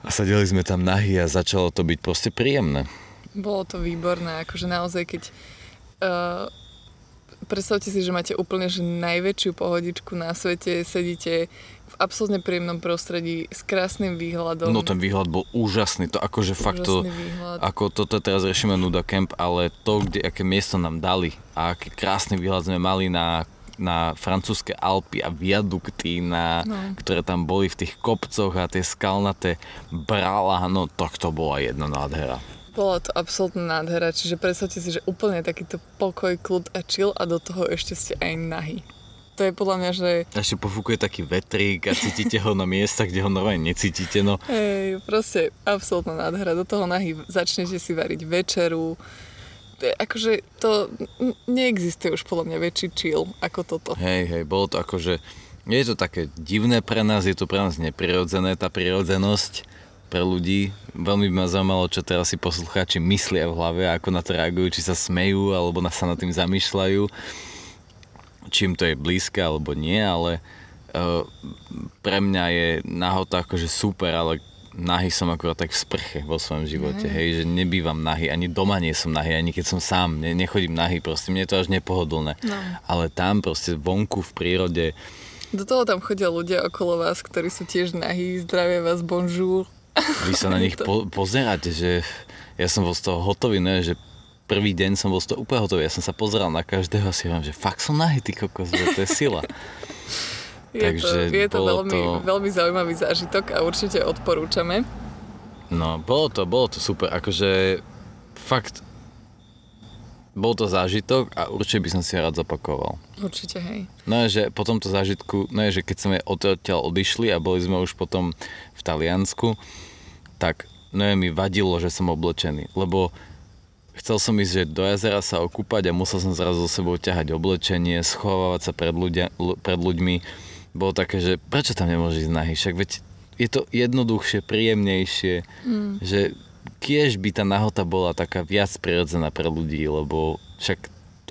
a sedeli sme tam nahý a začalo to byť proste príjemné. Bolo to výborné, akože naozaj, keď uh, predstavte si, že máte úplne že najväčšiu pohodičku na svete, sedíte absolútne príjemnom prostredí s krásnym výhľadom. No ten výhľad bol úžasný, to akože fakt to, výhľad. ako toto teraz riešime Nuda Camp, ale to, kde, aké miesto nám dali a aký krásny výhľad sme mali na, na francúzske Alpy a viadukty, na, No. ktoré tam boli v tých kopcoch a tie skalnaté brala, no tak to bola jedna nádhera. Bola to absolútna nádhera, čiže predstavte si, že úplne takýto pokoj, kľud a chill a do toho ešte ste aj nahy. To je podľa mňa, že Ešte pofúkuje taký vetrík a cítite ho na miestach, kde ho normálne necítite, no hej, proste absolútna nádhera. Do toho nahy začnete si variť večeru. To je, akože to neexistuje už podľa mňa väčší chill ako toto. Hej, hej, bolo to akože, je to také divné pre nás, je to pre nás neprirodzené, tá prirodzenosť pre ľudí. Veľmi by ma zaujímalo, čo teraz si poslucháči myslia v hlave, ako na to reagujú, či sa smejú, alebo na sa nad tým zamýšľajú, čím to je blízke, alebo nie, ale uh, pre mňa je nahota akože super, ale nahý som akurát tak v sprche vo svojom živote, hej, že nebývam nahý, ani doma nie som nahý, ani keď som sám, ne, nechodím nahý, proste mne je to až nepohodlné. No. Ale tam proste vonku v prírode, Do toho tam chodia ľudia okolo vás, ktorí sú tiež nahí, zdravia vás, bonjour. vy sa na nich po, pozeráte, že ja som bol z toho hotový, ne, že prvý deň som bol z toho úplne hotový, ja som sa pozeral na každého a si hovorím, že fakt som nahý, ty kokos, to je sila. Je Takže to, je to, veľmi, to- veľmi zaujímavý zážitok a určite odporúčame. No, bolo to, bolo to super, akože fakt bol to zážitok a určite by som si rád zopakoval. Určite, hej. No je, že po tomto zážitku, no je, že keď sme odtiaľ odišli a boli sme už potom v Taliansku, tak no je, mi vadilo, že som oblečený, lebo chcel som ísť že do jazera sa okúpať a musel som zrazu so sebou ťahať oblečenie, schovávať sa pred, ľudia, pred ľuďmi. Bolo také, že prečo tam nemôže ísť nahý? Však veď je to jednoduchšie, príjemnejšie, mm. že kiež by tá nahota bola taká viac prirodzená pre ľudí, lebo však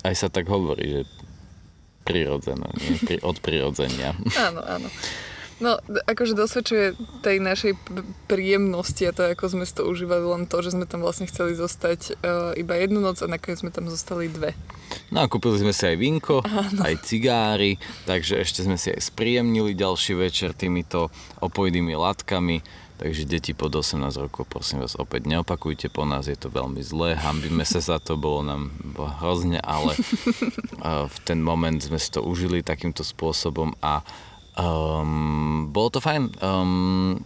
aj sa tak hovorí, že prirodzená, nie? Pri, od prirodzenia. áno, áno. No, akože dosvedčuje tej našej príjemnosti a to, ako sme to užívali, len to, že sme tam vlastne chceli zostať uh, iba jednu noc a nakoniec sme tam zostali dve. No a kúpili sme si aj vinko, Áno. aj cigári, takže ešte sme si aj spríjemnili ďalší večer týmito opojdými látkami. Takže deti pod 18 rokov, prosím vás, opäť neopakujte po nás, je to veľmi zlé, hambíme sa za to, bolo nám hrozne, ale v ten moment sme si to užili takýmto spôsobom a Um, bolo to fajn. Um,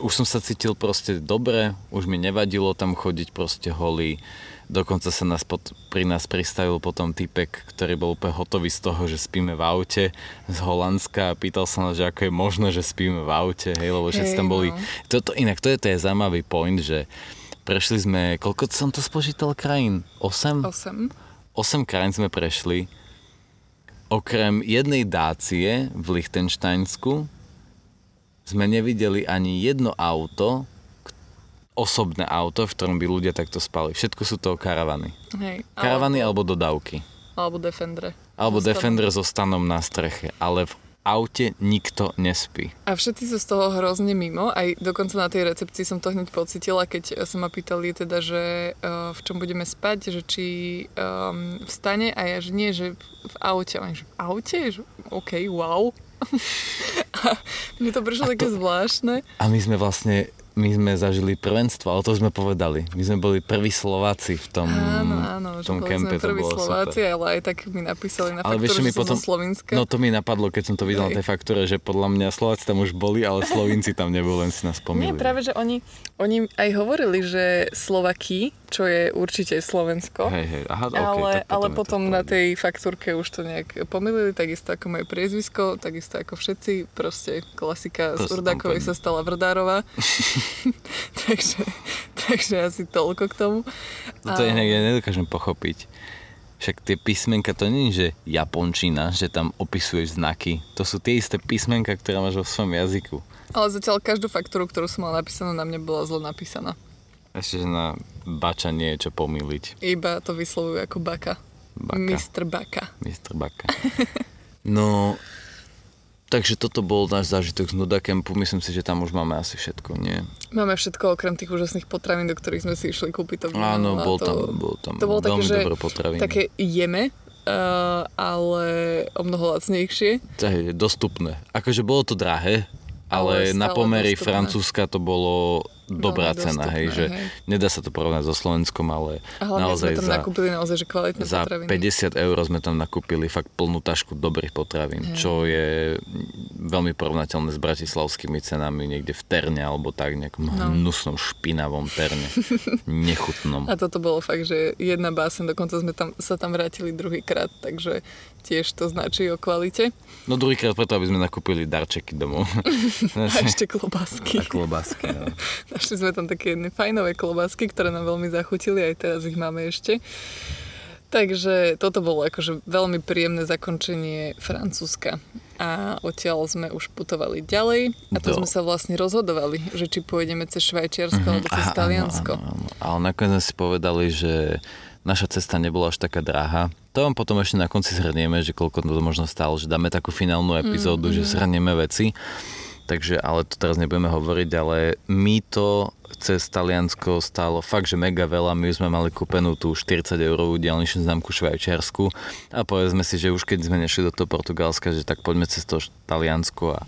už som sa cítil proste dobre, už mi nevadilo tam chodiť proste holý. Dokonca sa nás pod, pri nás pristavil potom typek, ktorý bol úplne hotový z toho, že spíme v aute z Holandska a pýtal sa nás, že ako je možné, že spíme v aute, hej, lebo všetci tam boli. No. Toto, inak to je, to je zaujímavý point, že prešli sme, koľko som to spočítal krajín? 8? 8. 8 krajín sme prešli Okrem jednej dácie v Lichtensteinsku sme nevideli ani jedno auto, osobné auto, v ktorom by ľudia takto spali. Všetko sú to karavany. Hej, karavany alebo, alebo dodávky. Alebo Defendre. Alebo Defender so stanom na streche. Ale v aute nikto nespí. A všetci sú z toho hrozne mimo. Aj dokonca na tej recepcii som to hneď pocitila, keď sa ma pýtali teda, že uh, v čom budeme spať, že či um, vstane a ja, že nie, že v aute. Oni, že v aute? Že, OK, wow. a mne to prišlo také zvláštne. A my sme vlastne my sme zažili prvenstvo, ale to sme povedali. My sme boli prví Slováci v tom, áno, áno, v tom kempe, to bolo Slováci, super. ale aj tak mi napísali na ale faktúre, že mi potom, zo Slovenska. No to mi napadlo, keď som to videl na tej faktúre, že podľa mňa Slováci tam už boli, ale Slovinci tam neboli, len si nás pomýlili. Nie, práve, že oni, oni aj hovorili, že Slovakí, čo je určite Slovensko. Hej, hej, aha, okay, ale, tak potom ale potom na tej faktúrke už to nejak pomýlili, takisto ako moje priezvisko, takisto ako všetci, proste klasika proste z Urdákovej sa stala Vrdárova. takže, takže asi toľko k tomu. No to je inak, ja nedokážem pochopiť. Však tie písmenka, to nie je, že japončina, že tam opisuješ znaky. To sú tie isté písmenka, ktoré máš vo svojom jazyku. Ale zatiaľ každú faktúru, ktorú som mal napísanú, na mne bola zle napísaná. Ešte, že na bača nie je čo pomýliť. Iba to vyslovujú ako baka. baka. Mr. Baka. Mr. Baka. No, takže toto bol náš zážitok z Nuda Campu. Myslím si, že tam už máme asi všetko, nie? Máme všetko okrem tých úžasných potravín, do ktorých sme si išli kúpiť. To Áno, bol to, tam, bol tam to bolo veľmi také, dobré potraviny. Také jeme, uh, ale o mnoho lacnejšie. To je dostupné. Akože bolo to drahé, ale, ale na pomery dostupné. Francúzska to bolo dobrá no, cena, hej, že hej. nedá sa to porovnať so Slovenskom, ale naozaj sme tam za, nakúpili naozaj, že kvalitné za potraviny. 50 eur sme tam nakúpili fakt plnú tašku dobrých potravín, hej. čo je veľmi porovnateľné s bratislavskými cenami niekde v Terne alebo tak nejakom no. hnusnom, špinavom Terne, nechutnom. A toto bolo fakt, že jedna básen, dokonca sme tam, sa tam vrátili druhýkrát, takže tiež to značí o kvalite. No druhýkrát preto, aby sme nakúpili darčeky domov. a ešte klobásky. A klobásky, no. Našli sme tam také jedné fajnové klobásky, ktoré nám veľmi zachutili, aj teraz ich máme ešte. Takže toto bolo akože veľmi príjemné zakončenie Francúzska. A odtiaľ sme už putovali ďalej a to Do... sme sa vlastne rozhodovali, že či pôjdeme cez Švajčiarsko mm-hmm. alebo cez Aha, Taliansko. Áno, áno, áno. Ale nakoniec sme si povedali, že naša cesta nebola až taká drahá. To vám potom ešte na konci zhrnieme, že koľko to možno stálo, že dáme takú finálnu epizódu, mm-hmm. že zhrnieme veci takže ale to teraz nebudeme hovoriť, ale my to cez Taliansko stálo fakt, že mega veľa. My sme mali kúpenú tú 40 eurovú diálničnú známku Švajčiarsku a povedzme si, že už keď sme nešli do toho Portugalska, že tak poďme cez to Taliansko a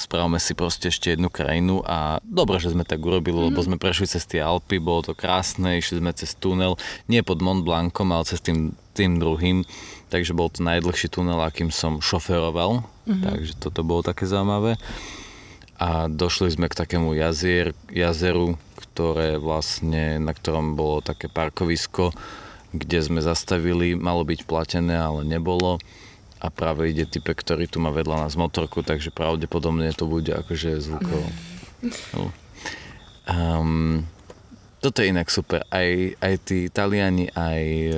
spravme si proste ešte jednu krajinu a dobre, že sme tak urobili, mm-hmm. lebo mhm. sme prešli cez tie Alpy, bolo to krásne, išli sme cez tunel, nie pod Mont Blancom, ale cez tým, tým druhým, takže bol to najdlhší tunel, akým som šoferoval, mm-hmm. takže toto bolo také zaujímavé. A došli sme k takému jazier, jazeru, ktoré vlastne, na ktorom bolo také parkovisko, kde sme zastavili, malo byť platené, ale nebolo a práve ide type, ktorý tu má vedľa nás motorku, takže pravdepodobne to bude akože zvukovo. No. Um, Toto je inak super. Aj, aj tí Taliani, aj e,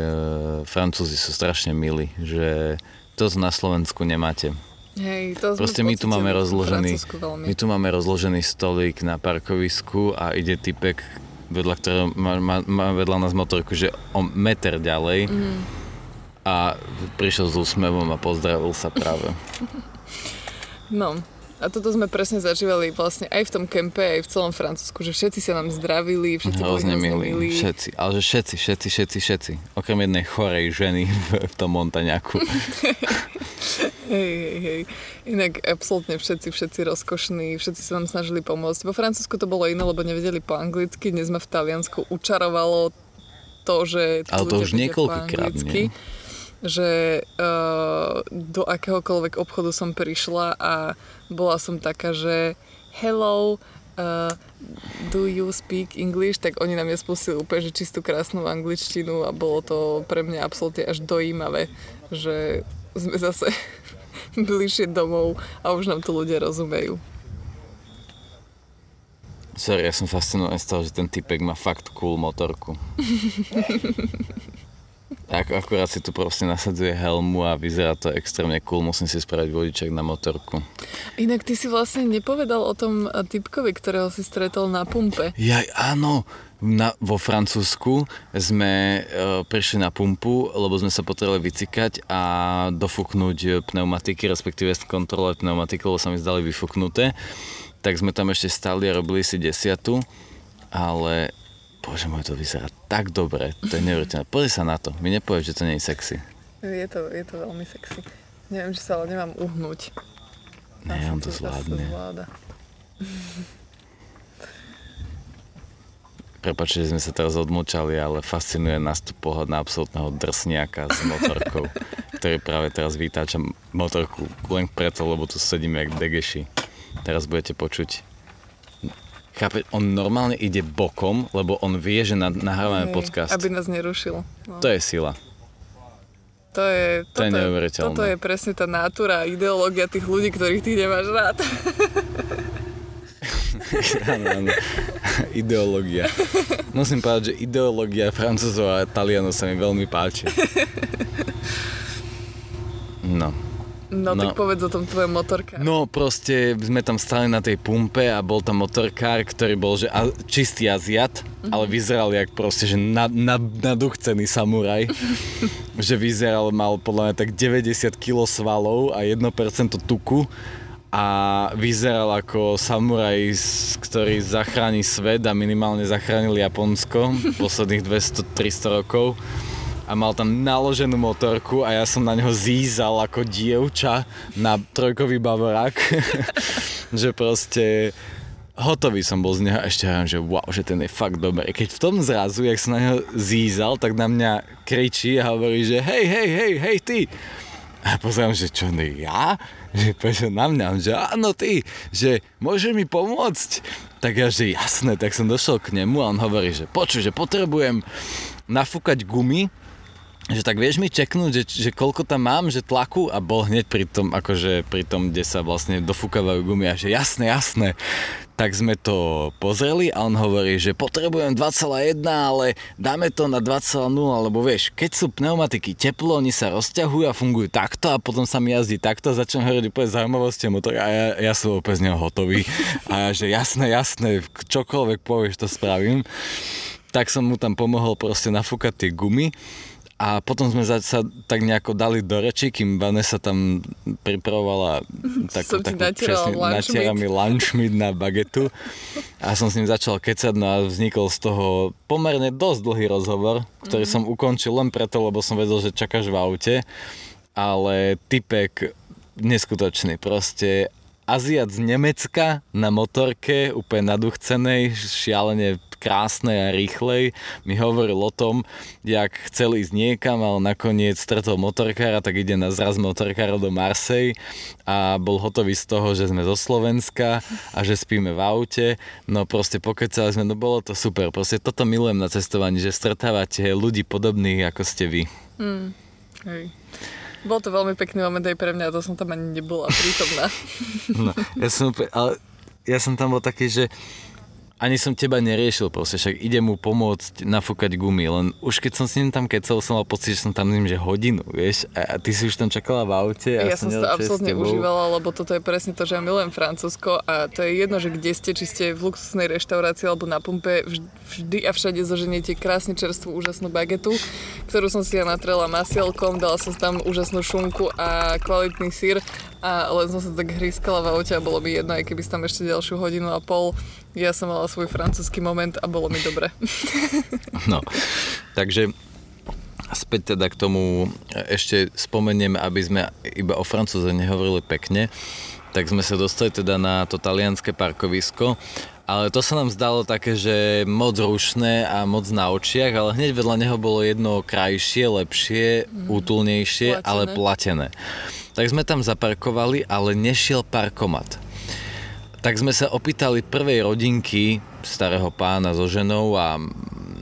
Francúzi sú strašne milí, že to na Slovensku nemáte. Hej, to Proste my tu máme rozložený, my tu máme rozložený stolík na parkovisku a ide typek vedľa ktorého má, má, má vedľa nás motorku, že o meter ďalej Mhm. a prišiel s úsmevom a pozdravil sa práve. No, a toto sme presne zažívali vlastne aj v tom kempe, aj v celom Francúzsku, že všetci sa nám zdravili, všetci boli Hrozne hrozne milí, všetci, ale že všetci, všetci, všetci, všetci. Okrem jednej chorej ženy v, v tom montaňaku. Hej, hej, hej. Inak absolútne všetci, všetci rozkošní, všetci sa nám snažili pomôcť. Vo Francúzsku to bolo iné, lebo nevedeli po anglicky, dnes ma v Taliansku učarovalo to, že Ale to už niekoľkokrát, nie? Že uh, do akéhokoľvek obchodu som prišla a bola som taká, že hello, uh, do you speak English? Tak oni nám nespustili úplne že čistú krásnu angličtinu a bolo to pre mňa absolútne až dojímavé, že sme zase bližšie domov a už nám to ľudia rozumejú. Sorry, ja som fascinovaný z toho, že ten typek má fakt cool motorku. Ak, akurát si tu proste nasadzuje helmu a vyzerá to extrémne cool, musím si spraviť vodiček na motorku. Inak ty si vlastne nepovedal o tom typkovi, ktorého si stretol na pumpe. Jaj, áno, na, vo Francúzsku sme e, prišli na pumpu, lebo sme sa potrebovali vycikať a dofúknuť pneumatiky, respektíve kontrolovať pneumatiky, lebo sa mi zdali vyfúknuté. Tak sme tam ešte stali a robili si desiatu, ale bože môj, to vyzerá tak dobre, to je neuveriteľné. Pozri sa na to, mi nepovieš, že to nie je sexy. Je to, je to veľmi sexy. Neviem, či sa ale nemám uhnúť. Nie, Asi on to zvládne. zvláda. Že sme sa teraz odmlčali, ale fascinuje nás tu pohľad na absolútneho drsniaka s motorkou, ktorý práve teraz vytáča motorku len preto, lebo tu sedíme jak degeši. Teraz budete počuť. Chápe, on normálne ide bokom, lebo on vie, že na, nahrávame Hej, podcast. Aby nás nerušil. No. To je sila. To je, To je toto neuveriteľné. Toto je presne tá nátura a ideológia tých ľudí, ktorých ty nemáš rád. áno, áno. Ideológia. Musím povedať, že ideológia francúzov a talianov sa mi veľmi páči. No. No, No. tak povedz o tom tvojom motorka. No proste sme tam stali na tej pumpe a bol tam motorkár, ktorý bol že a, čistý Aziat, ale vyzeral jak proste, že na, na, samuraj. že vyzeral, mal podľa mňa tak 90 kg svalov a 1% tuku a vyzeral ako samuraj, ktorý zachráni svet a minimálne zachránil Japonsko posledných 200-300 rokov a mal tam naloženú motorku a ja som na neho zízal ako dievča na trojkový bavorák. že proste hotový som bol z neho a ešte hovorím, že wow, že ten je fakt dobrý. Keď v tom zrazu, jak som na neho zízal, tak na mňa kričí a hovorí, že hej, hej, hej, hej, ty. A pozerám, že čo, ne ja? Že prečo na mňa? Že áno, ty, že môže mi pomôcť? Tak ja, že jasné, tak som došiel k nemu a on hovorí, že počuj, že potrebujem nafúkať gumy, že tak vieš mi čeknúť, že, že koľko tam mám, že tlaku a bol hneď pri tom, akože pri tom, kde sa vlastne dofúkavajú gumy a že jasné, jasné. Tak sme to pozreli a on hovorí, že potrebujem 2,1, ale dáme to na 2,0, lebo vieš, keď sú pneumatiky teplo, oni sa rozťahujú a fungujú takto a potom sa mi jazdí takto a začnem hovoriť úplne zaujímavosti motor a ja, ja som úplne z neho hotový. A že jasné, jasné, čokoľvek povieš, to spravím. Tak som mu tam pomohol proste nafúkať tie gumy a potom sme za- sa tak nejako dali do reči, kým Vanessa tam pripravovala takú, takú lunch natiera mi lunch meat na bagetu. A som s ním začal kecať no a vznikol z toho pomerne dosť dlhý rozhovor, ktorý Mhm. som ukončil len preto, lebo som vedel, že čakáš v aute, ale typek neskutočný, proste Aziat z Nemecka na motorke, úplne naduchcenej, šialene krásnej a rýchlej, mi hovoril o tom, jak chcel ísť niekam, ale nakoniec stretol motorkára, tak ide na zraz motorkára do Marsej a bol hotový z toho, že sme zo Slovenska a že spíme v aute. No proste pokecali sme, no bolo to super. Proste toto milujem na cestovaní, že stretávate ľudí podobných, ako ste vy. Hej. Bol to veľmi pekný moment aj pre mňa, to som tam ani nebola prítomná. No, ja som ale ja som tam bol taký, že ani som teba neriešil proste, však ide mu pomôcť nafúkať gumy, len už keď som s ním tam kecel, som mal pocit, že som tam ním, že hodinu, vieš, a, a ty si už tam čakala v aute. A ja som to absolútne užívala, lebo toto je presne to, že ja milujem Francúzsko a to je jedno, že kde ste, či ste v luxusnej reštaurácii alebo na pumpe, vždy a všade zoženiete krásne čerstvú, úžasnú bagetu, ktorú som si ja natrela masielkom, dala som tam úžasnú šunku a kvalitný sír a len som sa tak hryskala v aute a bolo mi jedno, aj keby tam ešte ďalšiu hodinu a pol. Ja som mala svoj francúzsky moment a bolo mi dobre. No, takže späť teda k tomu ešte spomeniem, aby sme iba o Francúze nehovorili pekne, tak sme sa dostali teda na to talianské parkovisko, ale to sa nám zdalo také, že moc rušné a moc na očiach, ale hneď vedľa neho bolo jedno krajšie, lepšie, mm, útulnejšie, platené. ale platené. Tak sme tam zaparkovali, ale nešiel parkomat. Tak sme sa opýtali prvej rodinky starého pána so ženou a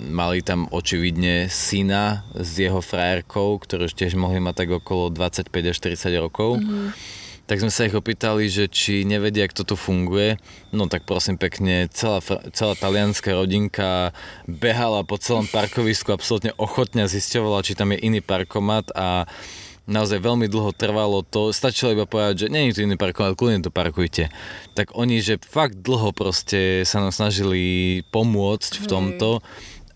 mali tam očividne syna s jeho frajerkou, ktoré tiež mohli mať tak okolo 25 až 40 rokov. Mm-hmm. Tak sme sa ich opýtali, že či nevedia, ako to tu funguje. No tak prosím pekne, celá, celá talianská rodinka behala po celom parkovisku, absolútne ochotne zisťovala, či tam je iný parkomat a naozaj veľmi dlho trvalo to, stačilo iba povedať, že nie je tu iný parkomat, kľudne to parkujte. Tak oni, že fakt dlho proste sa nám snažili pomôcť v tomto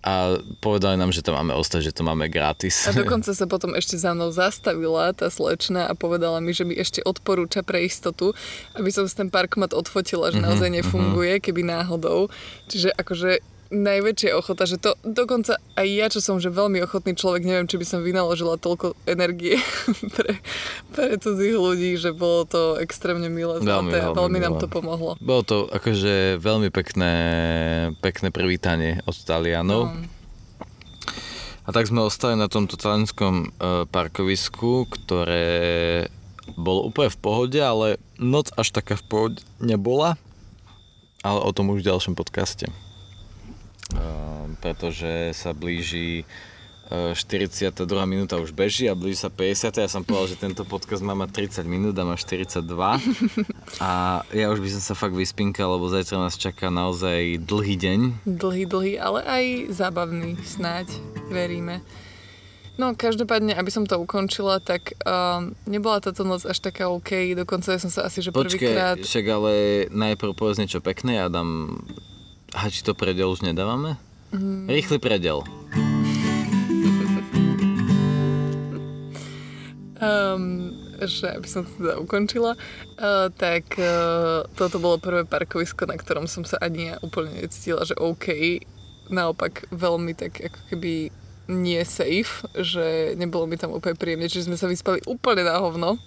a povedali nám, že to máme ostať, že to máme gratis. A dokonca sa potom ešte za mnou zastavila tá slečna a povedala mi, že mi ešte odporúča pre istotu, aby som si ten parkomat odfotila, že mm-hmm, naozaj nefunguje, mm-hmm. keby náhodou. Čiže akože najväčšia ochota, že to dokonca aj ja, čo som že veľmi ochotný človek, neviem, či by som vynaložila toľko energie pre, pre cudzích ľudí, že bolo to extrémne milé, veľmi, veľmi, veľmi, veľmi nám to pomohlo. Bolo to akože veľmi pekné, pekné privítanie od Talianov. No. A tak sme ostali na tomto talianskom e, parkovisku, ktoré bolo úplne v pohode, ale noc až taká v pohode nebola. Ale o tom už v ďalšom podcaste. Ehm, pretože sa blíži 42. E, minúta už beží a blíži sa 50. Ja som povedal, že tento podcast má mať 30 minút a má 42. A ja už by som sa fakt vyspinkal, lebo zajtra nás čaká naozaj dlhý deň. Dlhý, dlhý, ale aj zábavný snáď, veríme. No, každopádne, aby som to ukončila, tak um, nebola táto noc až taká OK, dokonca ja som sa asi, že prvýkrát... Počkej, však ale najprv povedz niečo pekné, ja dám a či to predel už nedávame? Mm. Rýchly predel. Um, že aby som to teda ukončila, uh, tak uh, toto bolo prvé parkovisko, na ktorom som sa ani ja úplne necítila, že OK, naopak veľmi tak ako keby nie safe, že nebolo mi tam úplne príjemne, čiže sme sa vyspali úplne na hovno.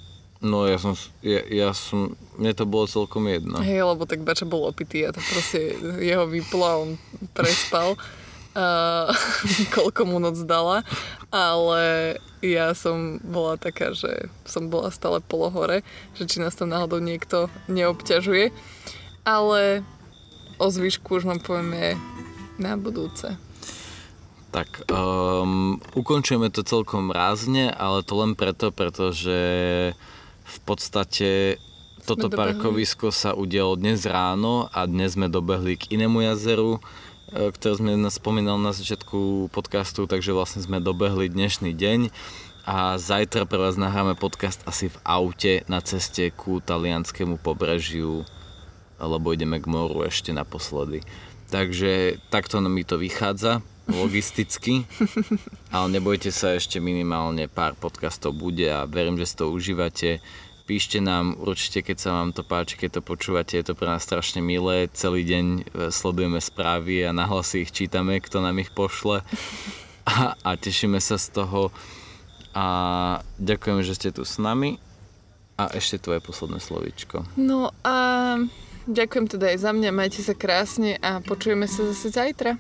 No ja som, ja, ja som, mne to bolo celkom jedno. Hej, lebo tak Bača bol opitý a to proste jeho vyplo a on prespal. Uh, koľko mu noc dala, ale ja som bola taká, že som bola stále polohore, že či nás tam náhodou niekto neobťažuje. Ale o zvyšku už vám povieme na budúce. Tak, um, ukončujeme to celkom rázne, ale to len preto, pretože v podstate toto parkovisko sa udialo dnes ráno a dnes sme dobehli k inému jazeru, e, ktoré sme spomínali na začiatku podcastu, takže vlastne sme dobehli dnešný deň a zajtra pre vás nahráme podcast asi v aute na ceste ku talianskému pobrežiu, lebo ideme k moru ešte naposledy. Takže takto mi to vychádza logisticky, ale nebojte sa, ešte minimálne pár podcastov bude a verím, že si to užívate. Píšte nám určite, keď sa vám to páči, keď to počúvate, je to pre nás strašne milé. Celý deň e, sledujeme správy a nahlasy ich čítame, kto nám ich pošle a, a tešíme sa z toho a ďakujem, že ste tu s nami a ešte tvoje posledné slovičko. No a ďakujem teda aj za mňa, majte sa krásne a počujeme sa zase zajtra.